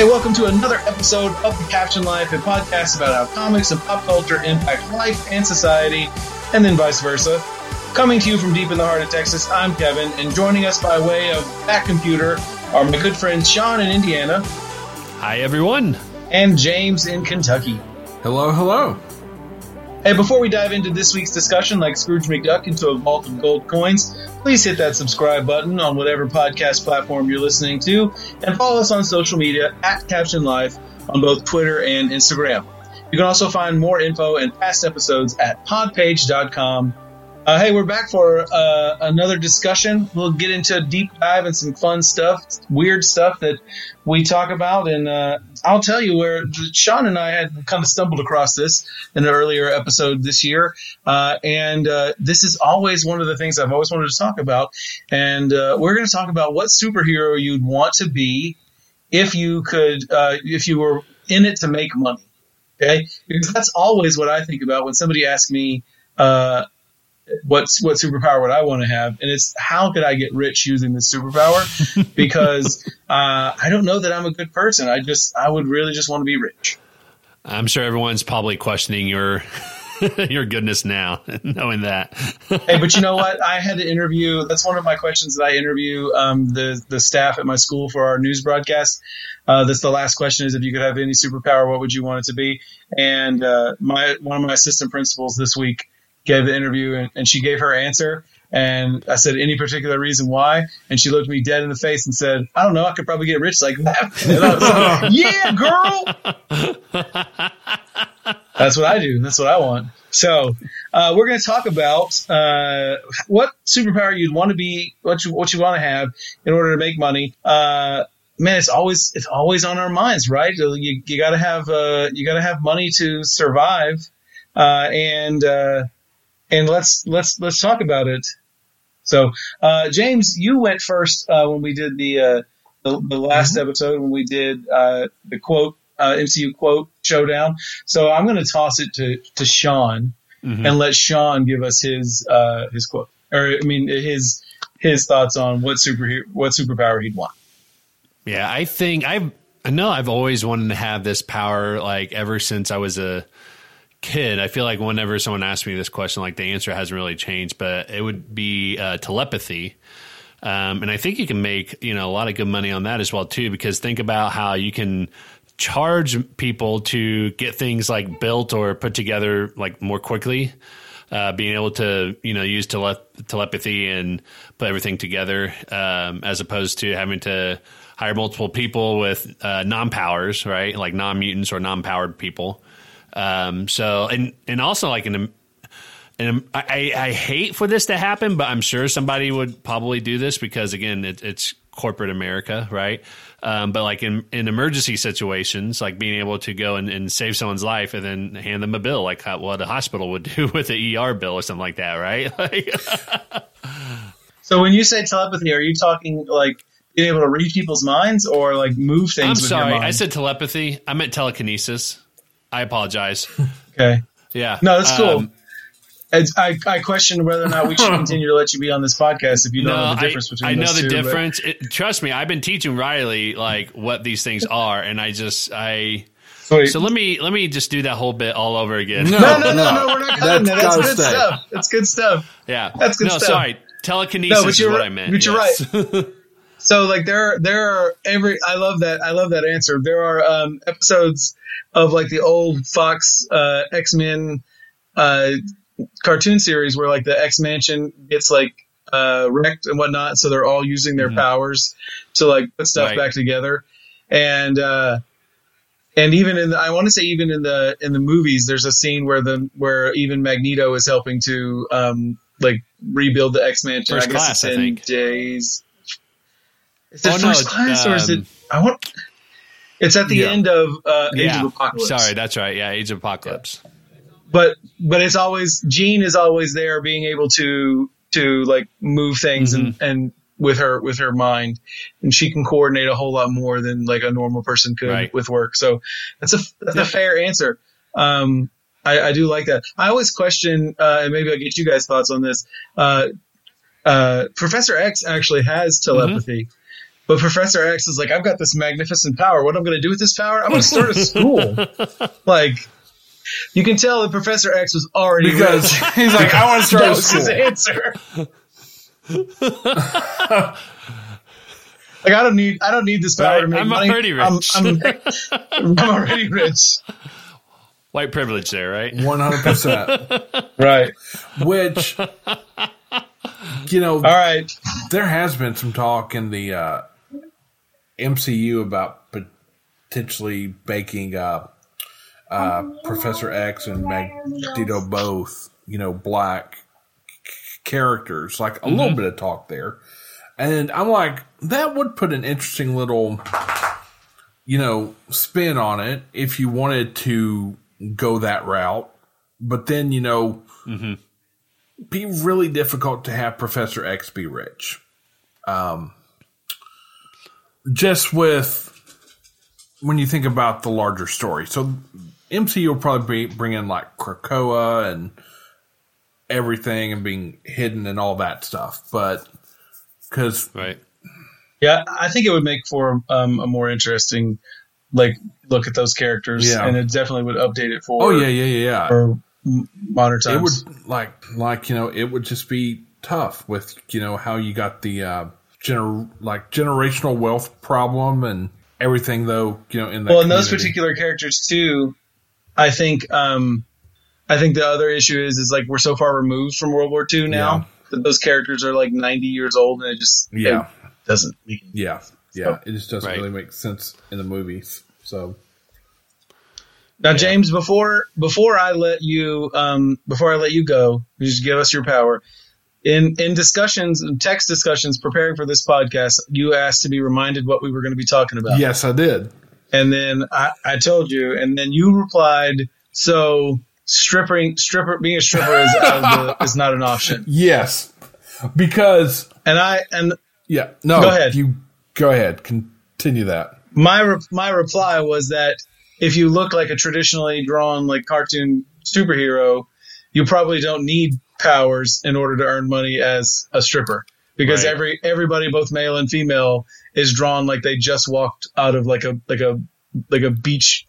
Hey, welcome to another episode of The Caption Life, a podcast about how comics and pop culture impact life and society, and then vice versa. Coming to you from deep in the heart of Texas, I'm Kevin, and joining us by way of that computer are my good friends Sean in Indiana Hi, everyone. and James in Kentucky. Hello, hello. Hey, before we dive into this week's discussion, like Scrooge McDuck into a vault of gold coins, please hit that subscribe button on whatever podcast platform you're listening to, and follow us on social media at Caption Life on both Twitter and Instagram. You can also find more info and past episodes at podpage.com. Uh, hey, we're back for uh, another discussion. We'll get into a deep dive and some fun stuff, weird stuff that we talk about. And uh, I'll tell you where Sean and I had kind of stumbled across this in an earlier episode this year. Uh, and uh, this is always one of the things I've always wanted to talk about. And uh, we're going to talk about what superhero you'd want to be if you could, if you were in it to make money. Okay. Because that's always what I think about when somebody asks me, what's what superpower would I want to have? And it's how could I get rich using this superpower? because uh, I don't know that I'm a good person. I just I would really just want to be rich. I'm sure everyone's probably questioning your your goodness now, knowing that. hey, but you know what? I had to interview. That's one of my questions that I interview um, the the staff at my school for our news broadcast. Uh, that's the last question: is if you could have any superpower, what would you want it to be? And uh, my one of my assistant principals this week gave the interview, and, and she gave her answer. And I said, any particular reason why? And she looked me dead in the face and said, I don't know. I could probably get rich like that. And I was like, yeah, girl. That's what I do. That's what I want. So uh, we're going to talk about uh, what superpower you'd want to be, what you what you want to have in order to make money. Uh, man, it's always it's always on our minds, right? You, you got to have uh, you got to have money to survive, uh, and uh, and let's let's let's talk about it. So, uh, James, you went first uh, when we did the uh, the, the last Mm-hmm. episode when we did uh, the quote uh, MCU quote showdown. So I'm going to toss it to to Sean Mhm. and let Sean give us his uh, his quote, or I mean his his thoughts on what super what superpower he'd want. Yeah, I think I've I know I've always wanted to have this power like ever since I was a kid. I feel like whenever someone asks me this question, like the answer hasn't really changed, but it would be uh, telepathy. Um, and I think you can make you know a lot of good money on that as well too. Because think about how you can charge people to get things like built or put together like more quickly. Uh, being able to you know use tele- telepathy and put everything together, um, as opposed to having to hire multiple people with uh, non powers, right? Like non mutants or non powered people. Um, so and and also like an and I, I hate for this to happen, but I'm sure somebody would probably do this because again, it, it's corporate America, right? Um, but like in, in emergency situations, like being able to go and, and save someone's life and then hand them a bill, like how, what a hospital would do with an ER bill or something like that, right? Like, So when you say telepathy, are you talking like being able to read people's minds or like move things? I'm with sorry, your mind? I said telepathy. I meant telekinesis. I apologize. okay. Yeah, No, that's cool. Um, It's, I, I question whether or not we should continue to let you be on this podcast if you don't know the I- difference between I, know the two, difference. It, trust me, I've been teaching Riley like what these things are, and I just I. Sweet. So let me let me just do that whole bit all over again. No, no, no, no, no, we're not cutting that. That's That's good stay. stuff. That's good stuff. Yeah, That's good no, stuff. sorry, telekinesis No, but is you're what right- I meant. but you're yes. So like there there are every I love that I love that answer. There are um, episodes of like the old Fox uh, X Men uh, cartoon series where like the X Mansion gets like uh, wrecked and whatnot, so they're all using their Mhm. powers to like put stuff Right. back together, and uh, and even in the, I want to say even in the in the movies, there's a scene where the where even Magneto is helping to um, like rebuild the X Mansion. First I guess Class, I think. Days. Is it Oh, first it's, class or is it? um, I want. It's at the Yeah. end of uh, Age yeah, of Apocalypse. sorry, that's right. Yeah, Age of Apocalypse. but but it's always Jean is always there, being able to to like move things and Mm-hmm. and with her with her mind, and she can coordinate a whole lot more than like a normal person could Right. with work. So that's a that's Yeah. a fair answer. Um, I, I do like that. I always question, uh, and maybe I'll get you guys thoughts on this. Uh, uh, Professor X actually has telepathy, But Professor X is like, I've got this magnificent power. What am I'm going to do with this power? I'm going to start a school. like, you can tell that Professor X was already because rich. he's like, I want to start that a was his school. answer. like, I don't need, I don't need this power Right, to make I'm money. already I'm, rich. I'm, I'm already rich. White privilege there, right? One hundred percent. Right. Which, you know, All right. there has been some talk in the uh, MCU about potentially baking uh, uh, Professor X and Magneto both, you know, black characters. Like a little bit of talk there, and I'm like, that would put an interesting little, you know, spin on it if you wanted to go that route. But then, you know, be really difficult to have Professor X be rich. Um, just with when you think about the larger story. So MCU will probably be, bring in like Krakoa and everything and being hidden and all that stuff. But because Right. Yeah, I think it would make for um, a more interesting, like, look at those characters, Yeah. and it definitely would update it for oh yeah, yeah, yeah, yeah. for m- modern it would like like you know it would just be tough with you know how you got the uh gener- like generational wealth problem and everything though you know in the well, in those particular characters too, I think um, I think the other issue is is like we're so far removed from World War II now Yeah. that those characters are like ninety years old, and it just Yeah. it doesn't. make any- yeah yeah it just doesn't Right. really make sense in the movies so Now, James, before before I let you um, before I let you go, just give us your power. In in discussions, text discussions, preparing for this podcast, you asked to be reminded what we were going to be talking about. yes I did And then I, I told you, and then you replied, "So stripping, stripper, being a stripper is the, uh, is not an option." yes because And I and yeah no Go ahead. you go ahead continue that my re- my reply was that if you look like a traditionally drawn like cartoon superhero, you probably don't need powers in order to earn money as a stripper because Right. every everybody both male and female is drawn like they just walked out of like a like a like a beach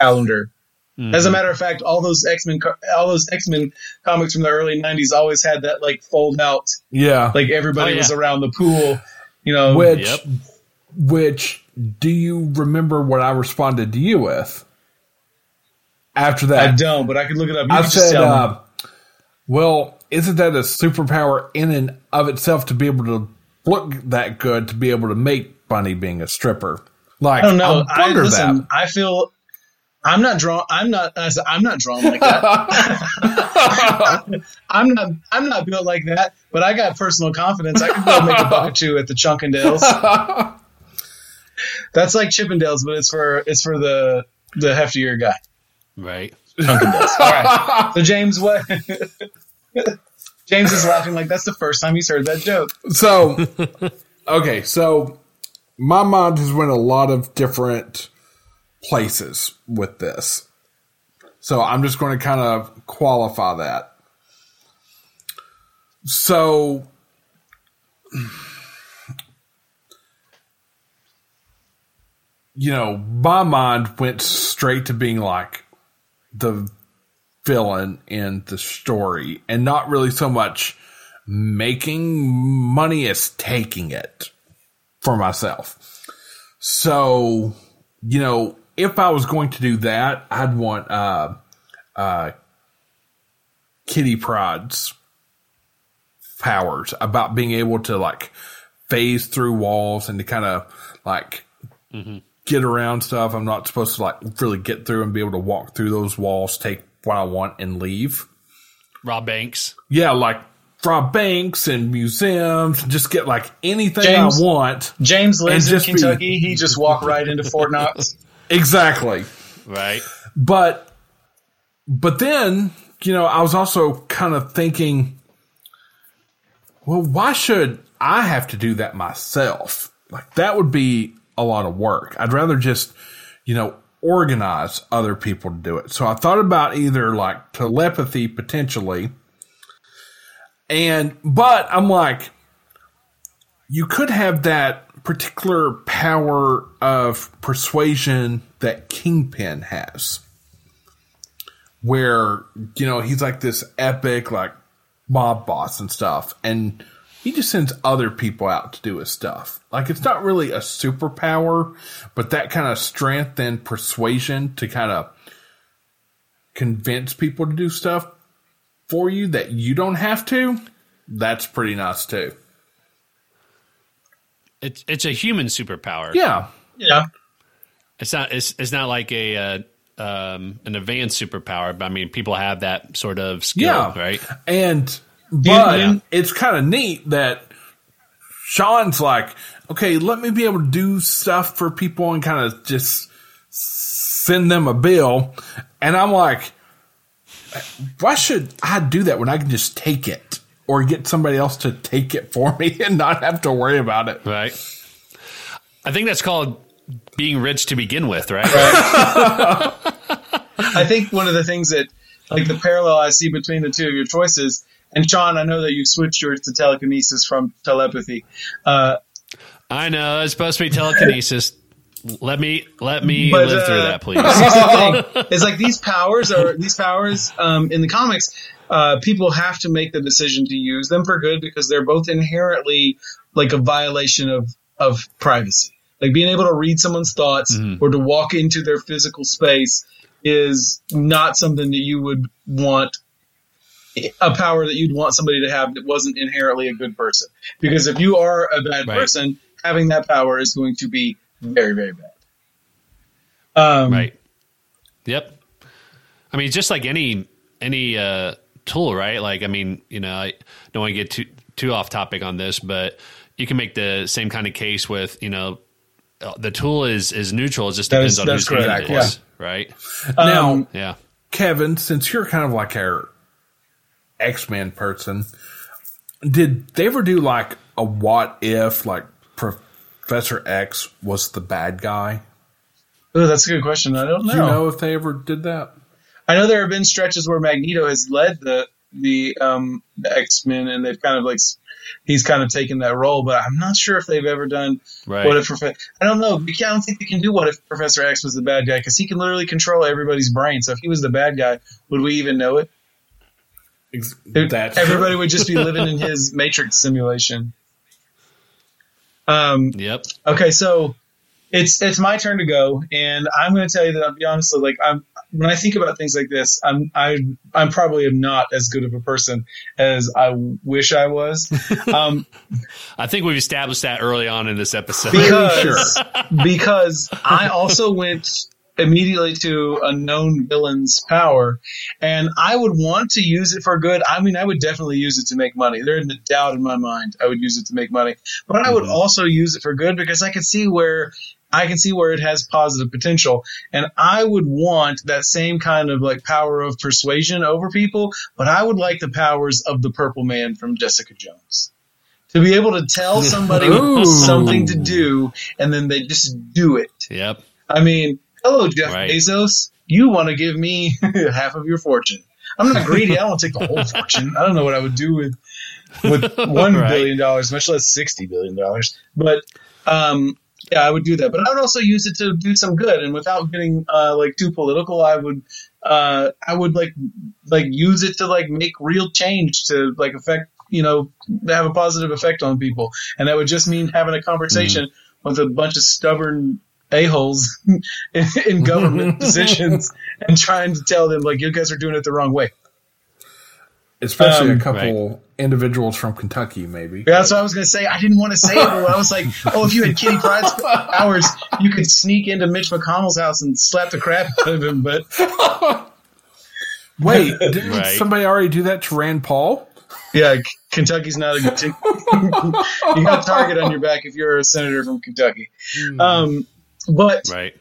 calendar. As a matter of fact, all those X Men all those X Men comics from the early '90s always had that like fold out, yeah like everybody Oh, yeah. was around the pool, you know. which Yep. which do you remember what I responded to you with after that I don't, but I could look it up. You I can just said, tell uh, well, isn't that a superpower in and of itself to be able to look that good, to be able to make money being a stripper? Like, I don't know. I I, listen. that. I feel I'm not drawn. I'm not. I said, I'm not drawn like that. I'm not. I'm not built like that. But I got personal confidence. I can go make a buck or two at the Chunkendales. That's like Chippendales, but it's for it's for the the heftier guy. Right. Chunkendales. All right. So James, what? James is laughing like that's the first time he's heard that joke. So, okay, so my mind has went a lot of different places with this. So I'm just going to kind of qualify that. So, you know, my mind went straight to being like the villain in the story and not really so much making money as taking it for myself. So, you know, if I was going to do that, I'd want uh uh Kitty Pryde's powers about being able to like phase through walls and to kind of like mm-hmm. get around stuff. I'm not supposed to like really get through and be able to walk through those walls, take what I want and leave. Rob Banks. Yeah, like rob banks and museums, just get like anything James- I want. James lives in just be- Kentucky. He just walked right into Fort Knox. Exactly. Right. But but then, you know, I was also kind of thinking, well, why should I have to do that myself? Like that would be a lot of work. I'd rather just, you know, organize other people to do it. So I thought about either like telepathy potentially. And but I'm like you could have that particular power of persuasion that Kingpin has. Where, you know, he's like this epic, like, mob boss and stuff. And he just sends other people out to do his stuff. Like, it's not really a superpower, but that kind of strength and persuasion to kind of convince people to do stuff for you that you don't have to, that's pretty nice too. It's it's a human superpower. Yeah. Yeah. It's not it's it's not like a uh, um, an advanced superpower, but I mean people have that sort of skill, Yeah. right? And but Yeah. it's kind of neat that Sean's like, okay, let me be able to do stuff for people and kind of just send them a bill. And I'm like, why should I do that when I can just take it or get somebody else to take it for me and not have to worry about it? Right. I think that's called being rich to begin with, right? I think one of the things that, like, the parallel I see between the two of your choices, and Sean, I know that you switched yours to telekinesis from telepathy. Uh, I know it's supposed to be telekinesis. Let me let me But, live uh, through that, please. It's like these powers are these powers um, in the comics. Uh, people have to make the decision to use them for good because they're both inherently like a violation of of privacy. Like being able to read someone's thoughts or to walk into their physical space is not something that you would want a power that you'd want somebody to have that wasn't inherently a good person. Because if you are a bad Right. person, having that power is going to be very, very bad. Um, right. Yep. I mean, just like any any uh, tool, right? Like, I mean, you know, I don't want to get too too off topic on this, but you can make the same kind of case with, you know, uh, the tool is is neutral. It just That depends is- on that's whose hand correct, it is, right? now, Um, Yeah. Kevin, since you're kind of like our X Men person, did they ever do like a what if, like Professor X was the bad guy? Oh, that's a good question. I don't know. Do you know if they ever did that? I know there have been stretches where Magneto has led the the um the X Men, and they've kind of like he's kind of taken that role, but I'm not sure if they've ever done Right. what if Profe- I don't know. I don't think they can do what if Professor X was the bad guy because he can literally control everybody's brain. So if he was the bad guy, would we even know it? Ex- That's Everybody would just be living in his Matrix simulation. Um, Yep. Okay, so it's it's my turn to go, and I'm going to tell you that I'll be honestly like I'm when I think about things like this, I'm I I'm probably not as good of a person as I wish I was, um, I think we've established that early on in this episode. because because I also went immediately to a known villain's power, and I would want to use it for good. I mean, I would definitely use it to make money. There's no doubt in my mind I would use it to make money, but I would mm-hmm. also use it for good because I can see where I can see where it has positive potential, and I would want that same kind of like power of persuasion over people, but I would like the powers of the Purple Man from Jessica Jones. To be able to tell somebody Ooh. something to do, and then they just do it. Yep. I mean, hello, Jeff Right. Bezos. You want to give me half of your fortune? I'm not greedy. I don't want to take the whole fortune. I don't know what I would do with with one Right. billion dollars, much less sixty billion dollars. But um, yeah, I would do that. But I would also use it to do some good, and without getting uh, like too political, I would uh, I would like like use it to like make real change to like affect you know have a positive effect on people, and that would just mean having a conversation with a bunch of stubborn a-holes in, in government positions and trying to tell them like you guys are doing it the wrong way. especially Um, a couple individuals from Kentucky, maybe. Yeah, that's what I was going to say. I didn't want to say it, but I was like, oh, if you had Kitty Pryde's powers, you could sneak into Mitch McConnell's house and slap the crap out of him. But Wait, didn't Right. somebody already do that to Rand Paul? yeah, Kentucky's not a good team. you got a target on your back if you're a senator from Kentucky. Um, but Right.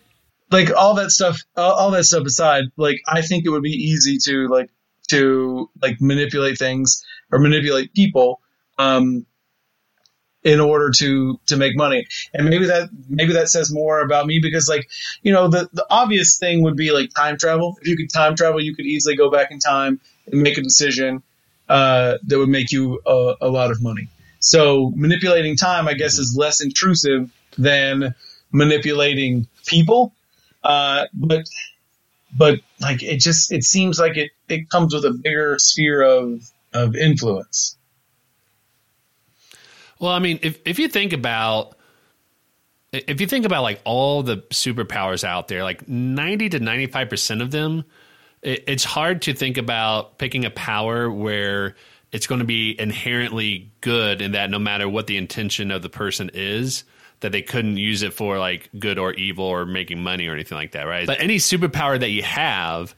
like all that stuff, all, all that stuff aside, like I think it would be easy to like to like manipulate things or manipulate people, um, in order to to make money. And maybe that maybe that says more about me because like you know the the obvious thing would be like time travel. If you could time travel, you could easily go back in time and make a decision uh, that would make you a, a lot of money. So manipulating time, I guess, is less intrusive than manipulating people. Uh, but but like it just it seems like it it comes with a bigger sphere of of influence. Well, I mean, if if you think about if you think about like all the superpowers out there, like 90 to 95% of them, it, it's hard to think about picking a power where it's going to be inherently good in that no matter what the intention of the person is, that they couldn't use it for like good or evil or making money or anything like that, right? But any superpower that you have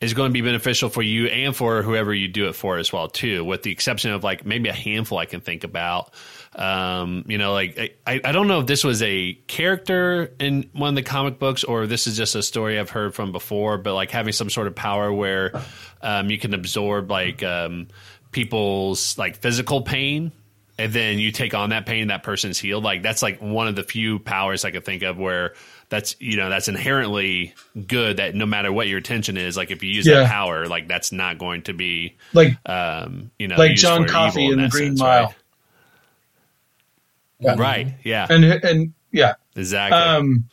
is going to be beneficial for you and for whoever you do it for as well too with the exception of like maybe a handful i can think about um, you know like I, I don't know if this was a character in one of the comic books or this is just a story i've heard from before but like having some sort of power where um, you can absorb like um, people's like physical pain and then you take on that pain that person's healed like that's like one of the few powers i could think of where that's you know that's inherently good that no matter what your intention is like if you use yeah. that power like that's not going to be like um you know like john coffey in, the green sense, mile right? Yeah. right yeah and and yeah exactly um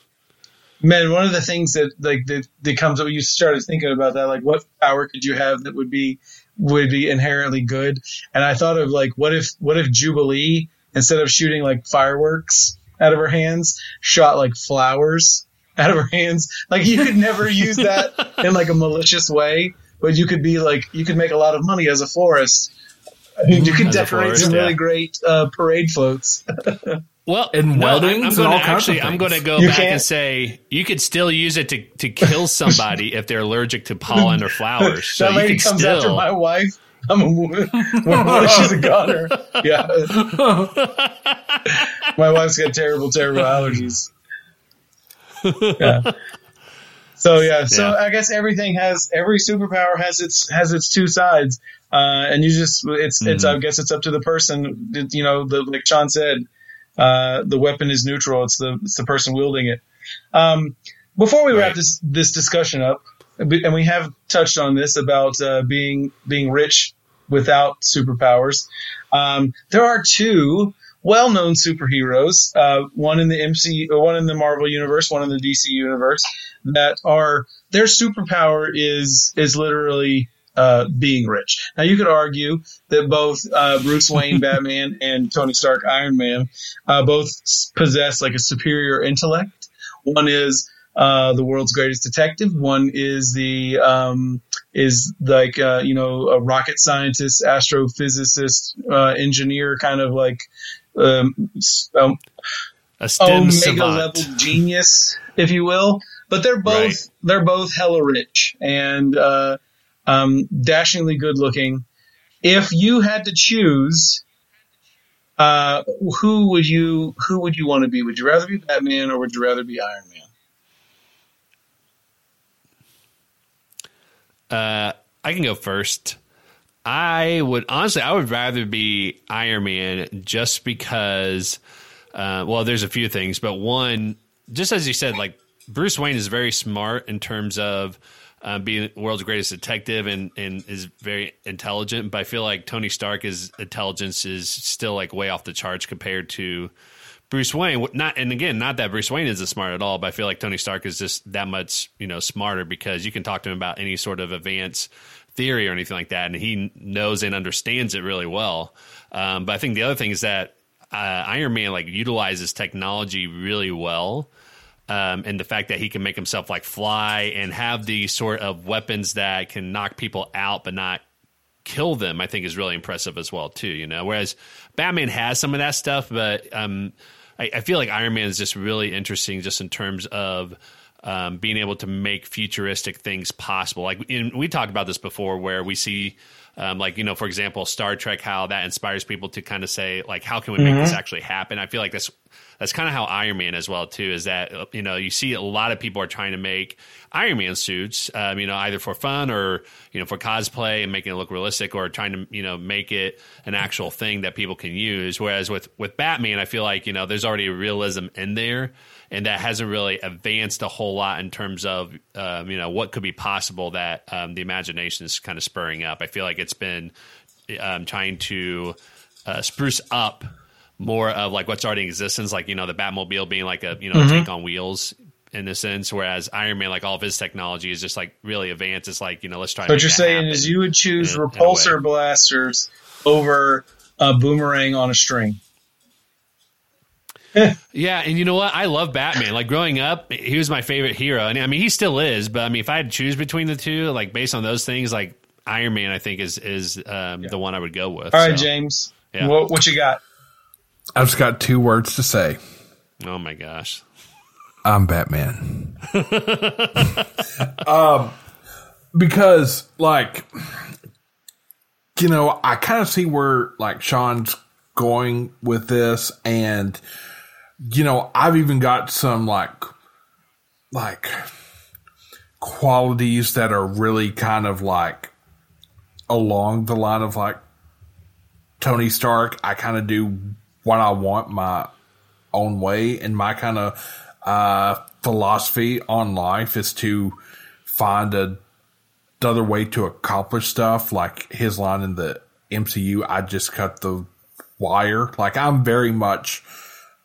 man one of the things that like that, that comes up you started thinking about that like what power could you have that would be would be inherently good and i thought of like what if what if jubilee instead of shooting like fireworks out of her hands, shot like flowers out of her hands. Like you could never use that in like a malicious way, but you could be like you could make a lot of money as a florist. I mean, you could as decorate some yeah. really great uh, parade floats. Well, and no, welding, I'm, going to actually, I'm going to go you back can't. and say you could still use it to, to kill somebody if they're allergic to pollen or flowers. So that lady comes still... after my wife. I'm a woman. she's a goner. Yeah. My wife's got terrible, terrible allergies. Yeah. So yeah, so yeah. I guess everything has every superpower has its has its two sides, uh, and you just it's mm-hmm. it's I guess it's up to the person. You know, the, like Sean said, uh, the weapon is neutral. It's the it's the person wielding it. Um, before we right. wrap this this discussion up, and we have touched on this about uh, being being rich without superpowers. Um, there are two well-known superheroes, uh, one in the MC, one in the Marvel universe, one in the DC universe, that are their superpower is is literally uh, being rich. Now you could argue that both uh, Bruce Wayne, Batman, and Tony Stark, Iron Man, uh, both possess like a superior intellect. One is uh, the world's greatest detective. One is the um, is like uh, you know a rocket scientist, astrophysicist, uh, engineer, kind of like um, um, a STEM omega savant. level genius, if you will. But they're both right. they're both hella rich and uh, um, dashingly good looking. If you had to choose, uh, who would you who would you want to be? Would you rather be Batman or would you rather be Iron Man? Uh, I can go first. I would honestly, I would rather be Iron Man just because. Uh, well, there's a few things, but one, just as you said, like Bruce Wayne is very smart in terms of uh, being the world's greatest detective and, and is very intelligent. But I feel like Tony Stark's intelligence is still like way off the charts compared to Bruce Wayne. Not and again, not that Bruce Wayne isn't smart at all, but I feel like Tony Stark is just that much you know smarter because you can talk to him about any sort of advanced theory or anything like that, and he knows and understands it really well. Um, but I think the other thing is that uh, Iron Man like utilizes technology really well. Um, and the fact that he can make himself like fly and have the sort of weapons that can knock people out but not kill them, I think is really impressive as well too. You know, whereas Batman has some of that stuff, but um, I, I, feel like Iron Man is just really interesting, just in terms of um, being able to make futuristic things possible. Like in, we talked about this before, where we see. Um, like you know, for example, Star Trek, how that inspires people to kind of say, like, how can we make mm-hmm. this actually happen? I feel like that's that's kind of how Iron Man as well too. Is that you know you see a lot of people are trying to make Iron Man suits, um, you know, either for fun or you know for cosplay and making it look realistic, or trying to you know make it an actual thing that people can use. Whereas with with Batman, I feel like you know there's already a realism in there and that hasn't really advanced a whole lot in terms of um, you know what could be possible that um, the imagination is kind of spurring up. I feel like it's been um, trying to uh, spruce up more of like what's already in existence, like you know the Batmobile being like a you know mm-hmm. tank on wheels in a sense, whereas Iron Man, like all of his technology, is just like really advanced. It's like you know, let's try. What you're saying is you would choose in, repulsor in blasters over a boomerang on a string. yeah, and you know what? I love Batman. Like growing up, he was my favorite hero, and I mean, he still is. But I mean, if I had to choose between the two, like based on those things, like Iron Man, I think is is um, yeah. the one I would go with. All right, so, James. Yeah. What, what you got? I've just got two words to say. Oh my gosh. I'm Batman. um, because like, you know, I kind of see where like Sean's going with this, and you know, I've even got some like, like qualities that are really kind of like along the line of like Tony Stark. I kind of do what I want my own way, and my kind of uh, philosophy on life is to find a other way to accomplish stuff. Like his line in the MCU, I just cut the wire. Like I'm very much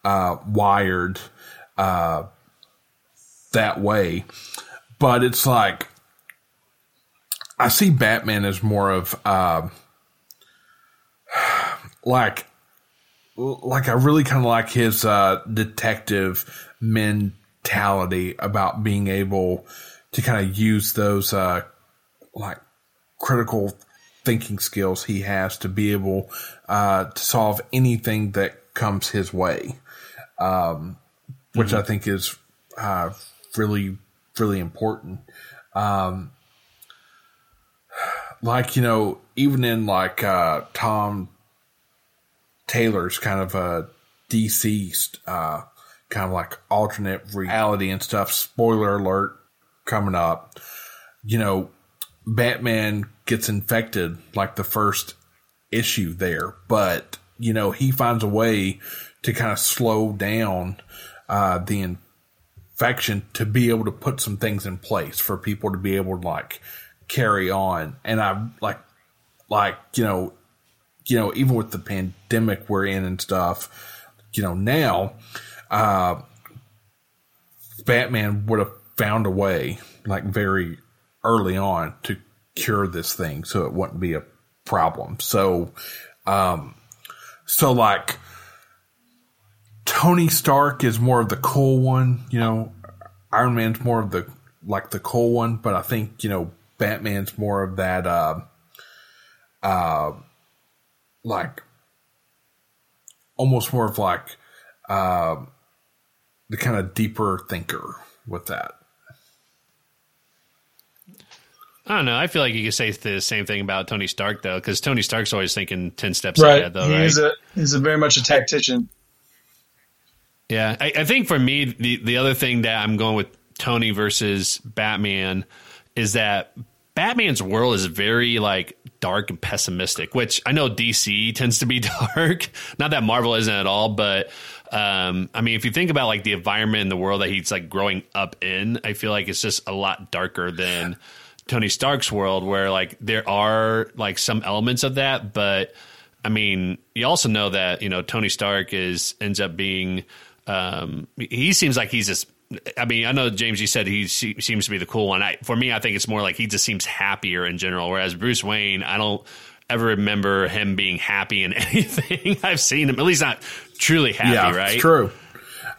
uh, wired uh, that way, but it's like I see Batman as more of uh, like like I really kind of like his uh, detective mentality about being able to kind of use those uh, like critical thinking skills he has to be able uh, to solve anything that comes his way, um, which mm-hmm. I think is uh, really really important. Um, like you know, even in like uh, Tom Taylor's kind of a DCeased uh, kind of like alternate reality and stuff. Spoiler alert coming up. You know, Batman gets infected like the first issue there, but you know, he finds a way to kind of slow down uh, the infection to be able to put some things in place for people to be able to like carry on. And I like, like, you know, you know, even with the pandemic we're in and stuff, you know, now, uh, Batman would have found a way, like very early on, to cure this thing, so it wouldn't be a problem. So, um, so like Tony Stark is more of the cool one, you know. Iron Man's more of the like the cool one, but I think you know Batman's more of that, uh, uh, like almost more of like uh, the kind of deeper thinker with that. I don't know. I feel like you could say the same thing about Tony Stark though, because Tony Stark's always thinking ten steps right. ahead. Though, he's right? a he's a very much a tactician. Yeah, I, I, think for me, the the other thing that I'm going with Tony versus Batman is that Batman's world is very like dark and pessimistic, which I know DC tends to be dark. Not that Marvel isn't at all, but um, I mean, if you think about like the environment in the world that he's like growing up in, I feel like it's just a lot darker than Tony Stark's world, where like there are like some elements of that, but I mean, you also know that you know Tony Stark is ends up being. Um, he seems like he's just I mean, I know James. You said he seems to be the cool one. I, for me, I think it's more like he just seems happier in general. Whereas Bruce Wayne, I don't ever remember him being happy in anything I've seen him. At least not truly happy. Yeah, right? It's true.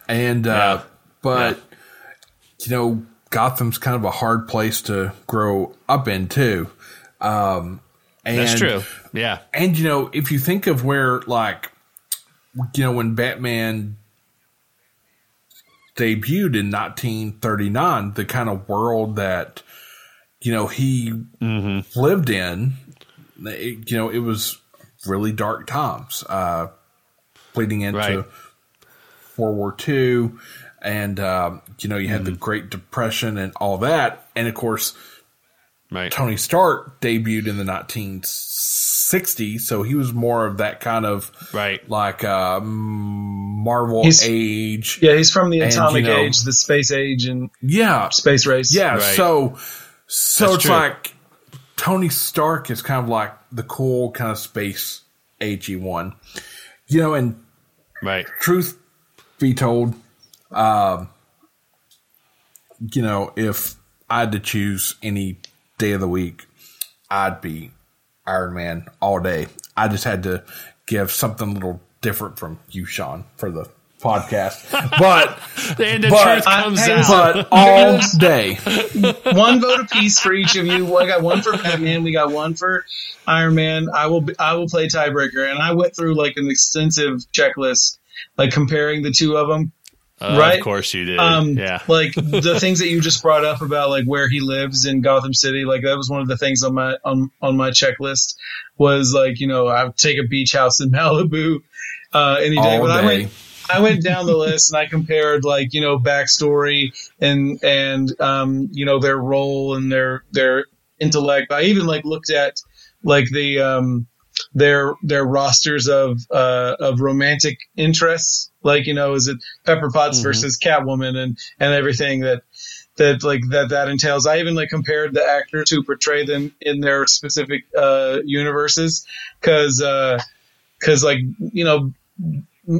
And uh, but yeah. you know, Gotham's kind of a hard place to grow up in too. Um, and, That's true. Yeah. And you know, if you think of where like you know when Batman debuted in 1939, the kind of world that you know he mm-hmm. lived in, it, you know, it was really dark times, uh, leading into right. World War II, and uh, you know, you had mm-hmm. the Great Depression and all that, and of course, right. Tony Stark debuted in the 1960s, so he was more of that kind of right, like uh, Marvel he's, age. Yeah, he's from the atomic and, you know, age, the space age, and yeah, space race. Yeah, right. so so That's it's true. like Tony Stark is kind of like the cool kind of space AG one. You know, and Right. truth be told, um, you know, if I had to choose any day of the week, I'd be Iron Man all day. I just had to give something a little different from you, Sean, for the podcast. But And the But- truth comes I- out. but all day. one vote apiece for each of you. I got one for Batman. We got one for Iron Man. I will be, I will play tiebreaker, and I went through like an extensive checklist, like comparing the two of them. Uh, right? Of course you did. Um, yeah. like the things that you just brought up about like where he lives in Gotham City, like that was one of the things on my on on my checklist was like you know I would take a beach house in Malibu uh, any day, All but I went I went down the list and I compared like you know backstory and and um, you know their role and their their intellect. I even like looked at like the um, their their rosters of uh, of romantic interests. Like you know, is it Pepper Potts Mhm. versus Catwoman and and everything that that like that that entails. I even like compared the actors who portray them in their specific uh, universes because because like you know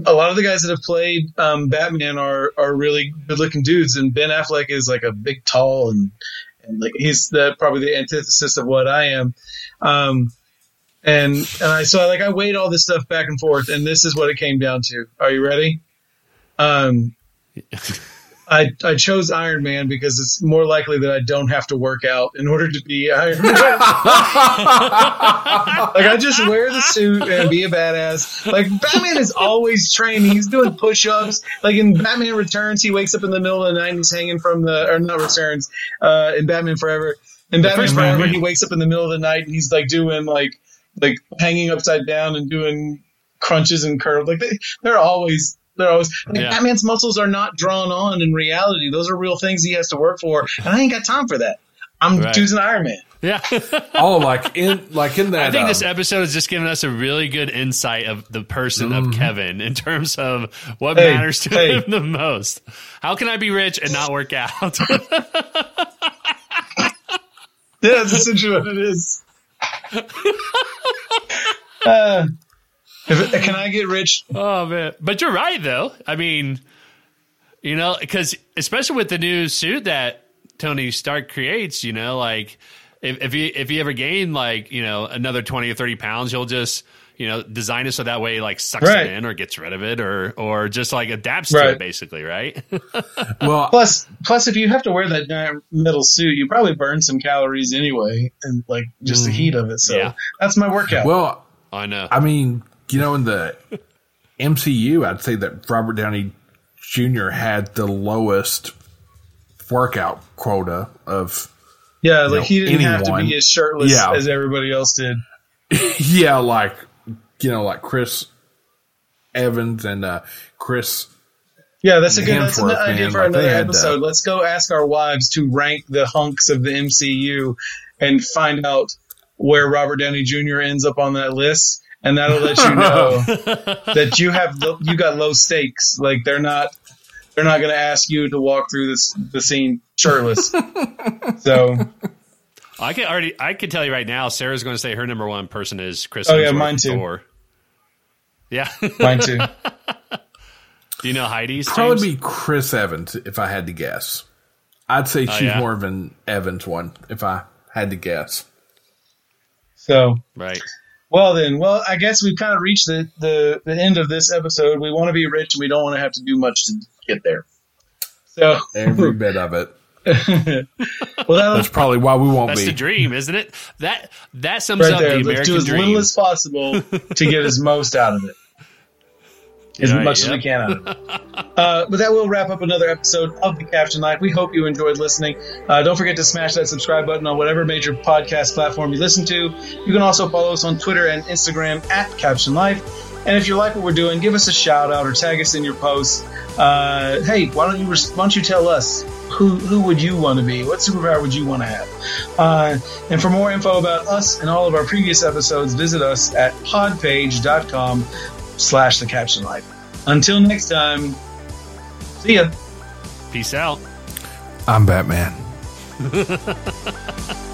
a lot of the guys that have played um, Batman are are really good looking dudes, and Ben Affleck is like a big, tall, and and like he's the probably the antithesis of what I am. Um, and and I so like I weighed all this stuff back and forth, and this is what it came down to. Are you ready? Um, I I chose Iron Man because it's more likely that I don't have to work out in order to be Iron Man. like I just wear the suit and be a badass. Like Batman is always training. He's doing push-ups. Like in Batman Returns, he wakes up in the middle of the night and he's hanging from the or not Returns. Uh, in Batman Forever, in Batman Forever, he wakes up in the middle of the night and he's like doing like like hanging upside down and doing crunches and curls. Like they they're always. They're always like Yeah. Batman's muscles are not drawn on in reality. Those are real things he has to work for, and I ain't got time for that. I'm Right. choosing Iron Man. yeah. Oh, like in like in that. I think um, this episode has just given us a really good insight of the person Mm-hmm. of Kevin in terms of what Hey, matters to hey. him the most. How can I be rich and not work out? Yeah, that's essentially what it is. uh, if, can I get rich? oh man! But you're right though. I mean, you know, because especially with the new suit that Tony Stark creates, you know, like if if he if he ever gain like you know another twenty or thirty pounds, he'll just you know design it so that way he, like sucks Right. it in or gets rid of it or or just like adapts to it basically, right? well, Plus, plus, if you have to wear that giant metal suit, you probably burn some calories anyway, and like just the heat of it. So Yeah. that's my workout. well, I know. I mean, you know, in the MCU, I'd say that Robert Downey Jr. had the lowest workout quota of yeah, like know, he didn't have to be as shirtless Yeah. as everybody else did. yeah, like you know, like Chris Evans and uh, Chris. Yeah, that's a good that's an idea man, for like, another had to- episode. Let's go ask our wives to rank the hunks of the MCU and find out where Robert Downey Jr. ends up on that list, and that'll let you know that you have lo- you got low stakes. Like they're not they're not going to ask you to walk through this the scene shirtless. so I can already. I can tell you right now. Sarah's going to say her number one person is Chris. Oh, yeah, mine too. Thor. Yeah. mine too. Do you know Heidi's? James? Probably be Chris Evans if I had to guess. I'd say oh, she's yeah? more of an Evans one if I had to guess. So right. well then, well I guess we've kind of reached the, the the end of this episode. We want to be rich, and we don't want to have to do much to get there. So Every bit of it. well, that That's probably why we won't That's be. That's the dream, isn't it? That that sums right up there. the Let's do American as dream. little as possible to get as most out of it. As Right, much as we can of it. Uh, but that will wrap up another episode of the Caption Life. We hope you enjoyed listening. Uh, don't forget to smash that subscribe button on whatever major podcast platform you listen to. You can also follow us on Twitter and Instagram at Caption Life. And if you like what we're doing, give us a shout out or tag us in your posts. Uh, hey, why don't you res- why don't you tell us who who would you want to be? What superpower would you want to have? Uh, and for more info about us and all of our previous episodes, visit us at podpage.com slash the caption life. Until next time, see ya. Peace out. I'm Batman.